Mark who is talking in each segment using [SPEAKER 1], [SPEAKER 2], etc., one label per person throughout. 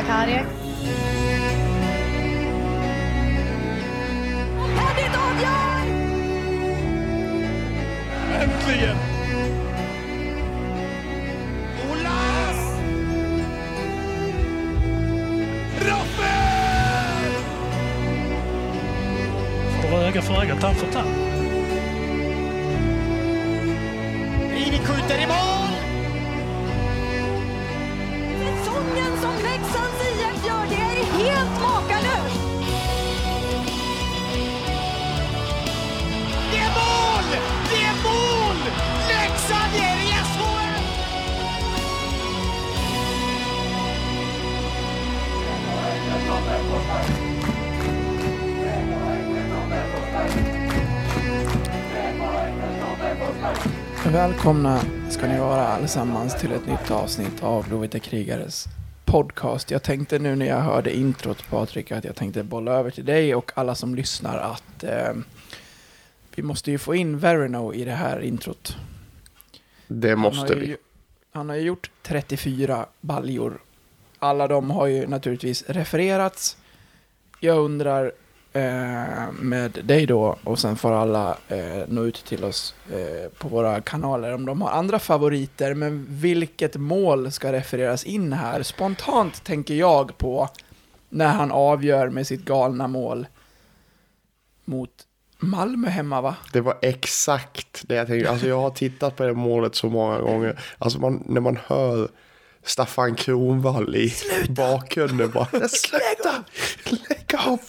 [SPEAKER 1] Sakari.
[SPEAKER 2] Henrik avgör!
[SPEAKER 3] Äntligen! Olas! Rafael!
[SPEAKER 4] Får vara öga för öga, tand för tand.
[SPEAKER 3] Rini skjuter i mål!
[SPEAKER 5] Välkomna ska ni vara allesammans till ett nytt avsnitt av Blåvita krigares podcast. Jag tänkte nu när jag hörde introt Patrik att jag tänkte bolla över till dig och alla som lyssnar att eh, vi måste ju få in Verino i det här introt.
[SPEAKER 6] Det
[SPEAKER 5] Han
[SPEAKER 6] måste vi.
[SPEAKER 5] ju, han har ju gjort 34 baljor. Alla de har ju naturligtvis refererats. Jag undrar eh, med dig då och sen får alla eh, nå ut till oss eh, på våra kanaler om de har andra favoriter. Men vilket mål ska refereras in här? Spontant tänker jag på när han avgör med sitt galna mål mot Malmö hemma va?
[SPEAKER 6] Det var exakt det jag tänkte. Alltså jag har tittat på det målet så många gånger. Alltså man, när man hör Staffan Kronwall i bakgrunden bara. Sluta! Lägg av!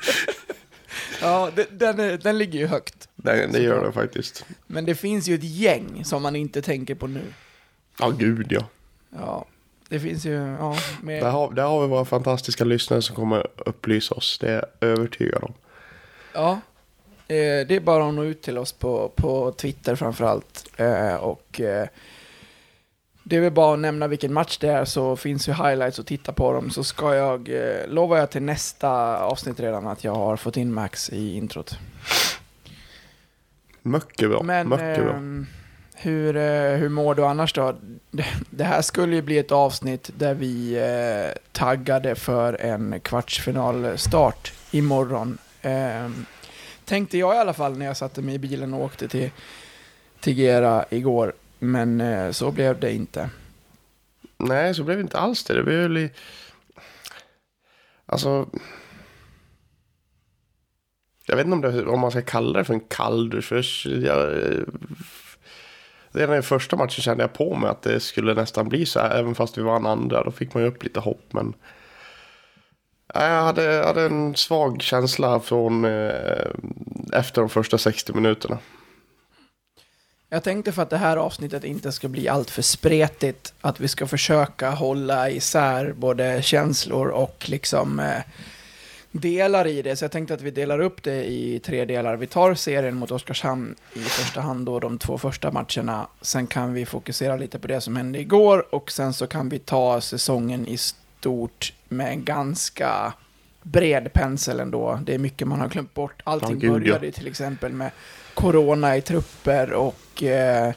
[SPEAKER 5] Ja, den, är, den ligger ju högt.
[SPEAKER 6] Nej, det gör det faktiskt.
[SPEAKER 5] Men det finns ju ett gäng som man inte tänker på nu.
[SPEAKER 6] Ja, gud ja.
[SPEAKER 5] Ja, det finns ju, ja,
[SPEAKER 6] Där
[SPEAKER 5] med,
[SPEAKER 6] har, där har vi våra fantastiska lyssnare som kommer upplysa oss. Det är jag övertygad om.
[SPEAKER 5] ja. Eh, det är bara att nå ut till oss på, på Twitter framförallt. Eh, och eh, det är väl bara att nämna vilken match det är så finns ju highlights och titta på dem. Så ska jag, eh, lovar jag till nästa avsnitt redan att jag har fått in Max i introt.
[SPEAKER 6] Mycket bra.
[SPEAKER 5] Men
[SPEAKER 6] mycket bra.
[SPEAKER 5] ehm, hur, eh, hur mår du annars då? Det, här skulle ju bli ett avsnitt där vi eh, taggade för en kvartsfinalstart imorgon. Ehm, tänkte jag i alla fall när jag satte mig i bilen och åkte till, till Gera igår. Men eh, så blev det inte.
[SPEAKER 6] Nej, så blev det inte alls det. Det blev li... Alltså... Jag vet inte om, det, om man ska kalla det för en kalldusch. För jag, eh, redan i första matchen kände jag på mig att det skulle nästan bli så här. Även fast vi vann andra. Då fick man ju upp lite hopp. Men jag hade, hade en svag känsla från eh, efter de första 60 minuterna.
[SPEAKER 5] Jag tänkte för att det här avsnittet inte ska bli alltför spretigt, att vi ska försöka hålla isär både känslor och liksom eh, delar i det. Så jag tänkte att vi delar upp det i tre delar. Vi tar serien mot Oskarshamn i första hand då, de två första matcherna. Sen kan vi fokusera lite på det som hände igår och sen så kan vi ta säsongen i stort med ganska bred pensel ändå. Det är mycket man har glömt bort. Allting
[SPEAKER 6] Ja, gud, ja.
[SPEAKER 5] började ju till exempel med corona i trupper och eh,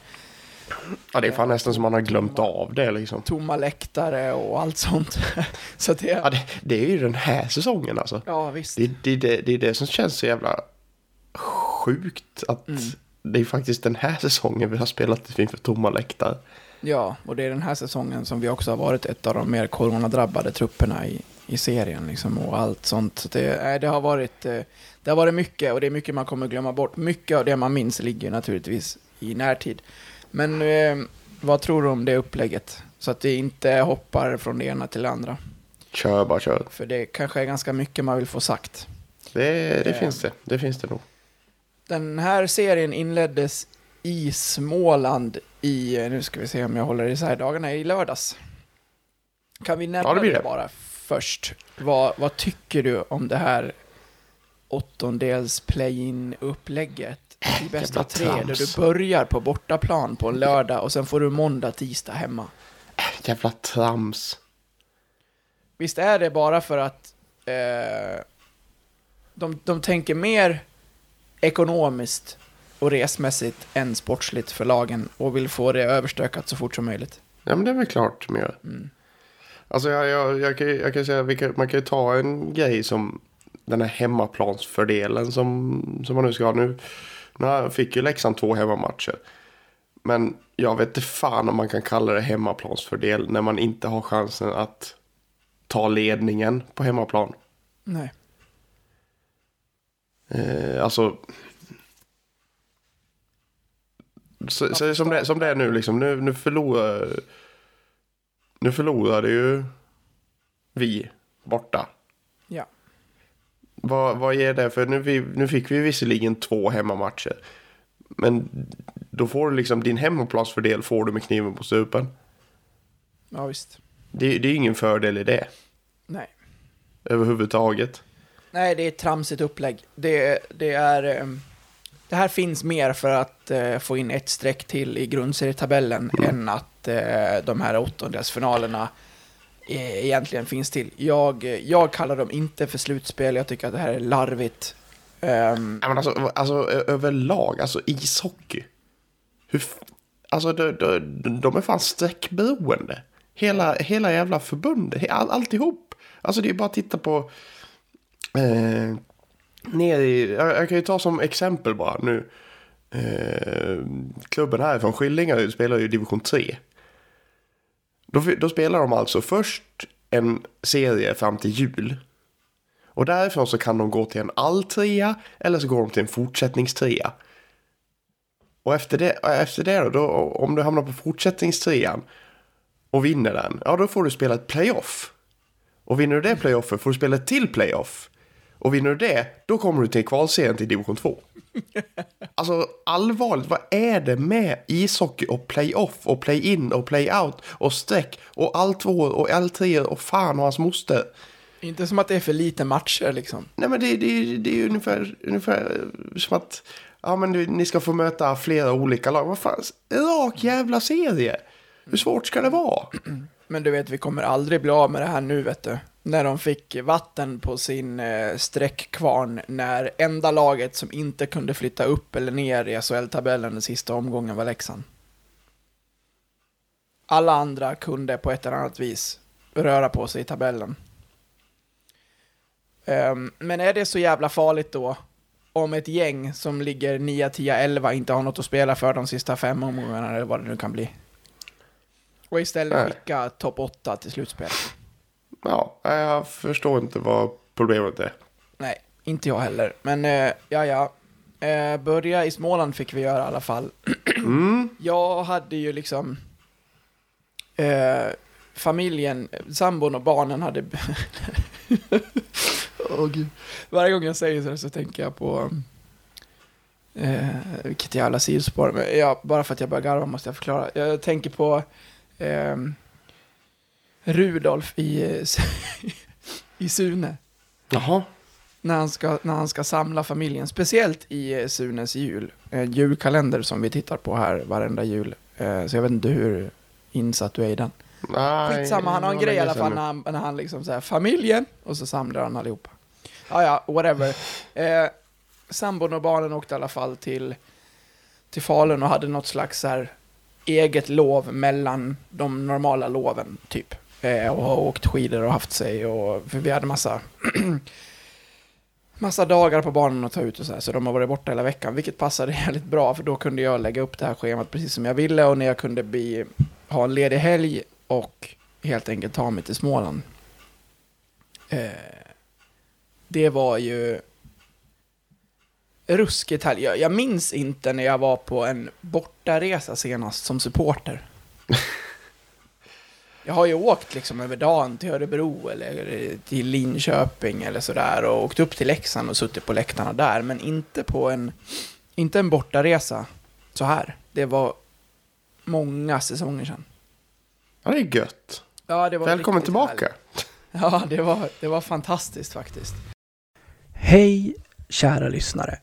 [SPEAKER 6] Ja, det är fan nästan som man har glömt av det liksom.
[SPEAKER 5] tomma läktare och allt sånt. så det,
[SPEAKER 6] Ja, det, det är ju den här säsongen alltså.
[SPEAKER 5] ja visst.
[SPEAKER 6] Det, det, det, det är det som känns så jävla sjukt. Att
[SPEAKER 5] Mm.
[SPEAKER 6] Det är faktiskt den här säsongen vi har spelat inför tomma läktare.
[SPEAKER 5] Ja, och det är den här säsongen som vi också har varit ett av de mer coronadrabbade trupperna i, i serien liksom och allt sånt. Så det, det, har varit, eh, det har varit mycket och det är mycket man kommer glömma bort. Mycket av det man minns ligger naturligtvis i närtid. Men eh, vad tror du om det upplägget? Så att det inte hoppar från det ena till det andra.
[SPEAKER 6] Kör bara kör.
[SPEAKER 5] För det kanske är ganska mycket man vill få sagt.
[SPEAKER 6] Det, det
[SPEAKER 5] Eh.
[SPEAKER 6] finns det. Det finns det nog.
[SPEAKER 5] Den här serien inleddes i Småland i, nu ska vi se om jag håller isär dagarna, i lördags. Kan vi nämna
[SPEAKER 6] Ja, det
[SPEAKER 5] det, bara först? Vad, vad tycker du om det här åttondels play-in upplägget i bästa
[SPEAKER 6] Jävla
[SPEAKER 5] tre, där du börjar på bortaplan på en lördag och sen får du måndag, tisdag hemma.
[SPEAKER 6] Jävla trams.
[SPEAKER 5] Visst är det bara för att eh, de, de tänker mer ekonomiskt och resmässigt än sportsligt för lagen och vill få det överstökat så fort som möjligt.
[SPEAKER 6] Ja men det är väl klart de gör.
[SPEAKER 5] Mm.
[SPEAKER 6] Alltså jag, jag, jag, kan, jag kan säga, kan, man kan ju ta en grej som den här hemmaplansfördelen som, som man nu ska ha. Nu, nu fick ju Leksand två hemmamatcher. Men jag vet inte fan om man kan kalla det hemmaplansfördel när man inte har chansen att ta ledningen på hemmaplan.
[SPEAKER 5] Nej.
[SPEAKER 6] Eh, alltså... Så, så, som, det, som det är nu liksom, nu, nu förlorar... Nu förlorade ju vi borta.
[SPEAKER 5] Ja.
[SPEAKER 6] Vad, vad ger det? För nu, vi, nu fick vi visserligen två hemmamatcher. Men då får du liksom din hemmaplansfördel får du med kniven på strupen.
[SPEAKER 5] Ja, visst.
[SPEAKER 6] Det, det är ingen fördel i det
[SPEAKER 5] Nej.
[SPEAKER 6] överhuvudtaget.
[SPEAKER 5] Nej, det är ett tramsigt upplägg. Det, det är... ehm, Det här finns mer för att eh, få in ett streck till i grundserietabellen än att eh, de här åttondelsfinalerna eh, egentligen finns till. Jag, jag kallar dem inte för slutspel, jag tycker att det här är larvigt.
[SPEAKER 6] Ja, men alltså, alltså överlag, alltså ishockey. Hur, alltså de, de, de är fan streckberoende. Hela, hela jävla förbundet, all, alltihop. Alltså det är bara att titta på... Eh, ner i, jag, jag kan ju ta som exempel bara nu. Eh, klubben härifrån Skillingaryd spelar ju i division 3. Då, då spelar de alltså först en serie fram till jul. Och därifrån så kan de gå till en alltrea eller så går de till en fortsättningstrea. Och efter det, efter det då, då, om du hamnar på fortsättningstrean och vinner den, ja då får du spela ett playoff. Och vinner du det playoffet får du spela ett till playoff. Och vinner du det, då kommer du till kvalserien till division 2. Alltså allvarligt, vad är det med ishockey och playoff och play-in och play-out och streck och all två och L3 och fan och hans moster.
[SPEAKER 5] inte som att det är för lite matcher liksom.
[SPEAKER 6] Nej men det, det, det är ju ungefär, ungefär som att ja, men ni ska få möta flera olika lag. Vad fan, rak jävla serie. Hur svårt ska det vara?
[SPEAKER 5] Men du vet, vi kommer aldrig bli av med det här nu, vet du. När de fick vatten på sin eh, streckkvarn, när enda laget som inte kunde flytta upp eller ner i SHL-tabellen den sista omgången var Leksand. Alla andra kunde på ett eller annat vis röra på sig i tabellen. Ehm, men är det så jävla farligt då, om ett gäng som ligger 9, 10, 11 inte har något att spela för de sista fem omgångarna, eller vad det nu kan bli? Och istället skicka topp 8 till slutspel.
[SPEAKER 6] Ja, jag förstår inte vad problemet är.
[SPEAKER 5] Nej, inte jag heller. Men eh, ja, ja. Eh, börja i Småland fick vi göra i alla fall. Jag hade ju liksom... Eh, familjen, sambon och barnen hade... Gud. Varje gång jag säger så, så tänker jag på... Eh, vilket jävla sidospår. Men ja, bara för att jag börjar garva måste jag förklara. Jag tänker på... Eh, Rudolf i, eh, i Sune
[SPEAKER 6] Jaha.
[SPEAKER 5] när han ska, när han ska samla familjen, speciellt i eh, Sunes jul, en julkalender som vi tittar på här varenda jul. Eh, Så jag vet inte hur insatt du är i den.
[SPEAKER 6] Nej,
[SPEAKER 5] Skitsamma, han har en grej i alla fall när han, när han liksom säger familjen och så samlar han allihopa. Ja, ja, whatever. Eh, sambon och barnen åkte i alla fall till, till Falun och hade något slags så här eget lov mellan de normala loven, typ. Eh, och har åkt skidor och haft sig och, för vi hade massa massa dagar på barnen att ta ut och så här, så de har varit borta hela veckan, vilket passade jävligt bra, för då kunde jag lägga upp det här schemat precis som jag ville och när jag kunde bli, ha en ledig helg och helt enkelt ta mig till Småland. Eh, det var ju ruskigt härligt. Jag, jag minns inte när jag var på en bortaresa senast som supporter. Jag har ju åkt liksom över dagen till Örebro eller till Linköping eller sådär och åkt upp till Leksand och suttit på läktarna där, men inte på en, inte en bortaresa så här. Det var många säsonger sedan.
[SPEAKER 6] Ja, det är gött.
[SPEAKER 5] Ja, det var
[SPEAKER 6] Välkommen tillbaka.
[SPEAKER 5] härligt. Ja, det var, det var fantastiskt faktiskt. Hej, kära lyssnare.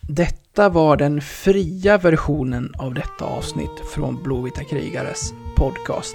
[SPEAKER 5] Detta var den fria versionen av detta avsnitt från Blåvita krigares podcast.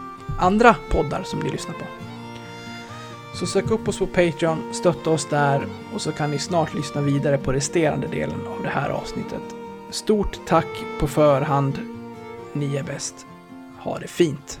[SPEAKER 5] andra poddar som ni lyssnar på. Så sök upp oss på Patreon, stötta oss där och så kan ni snart lyssna vidare på resterande delen av det här avsnittet. Stort tack på förhand. Ni är bäst. Ha det fint.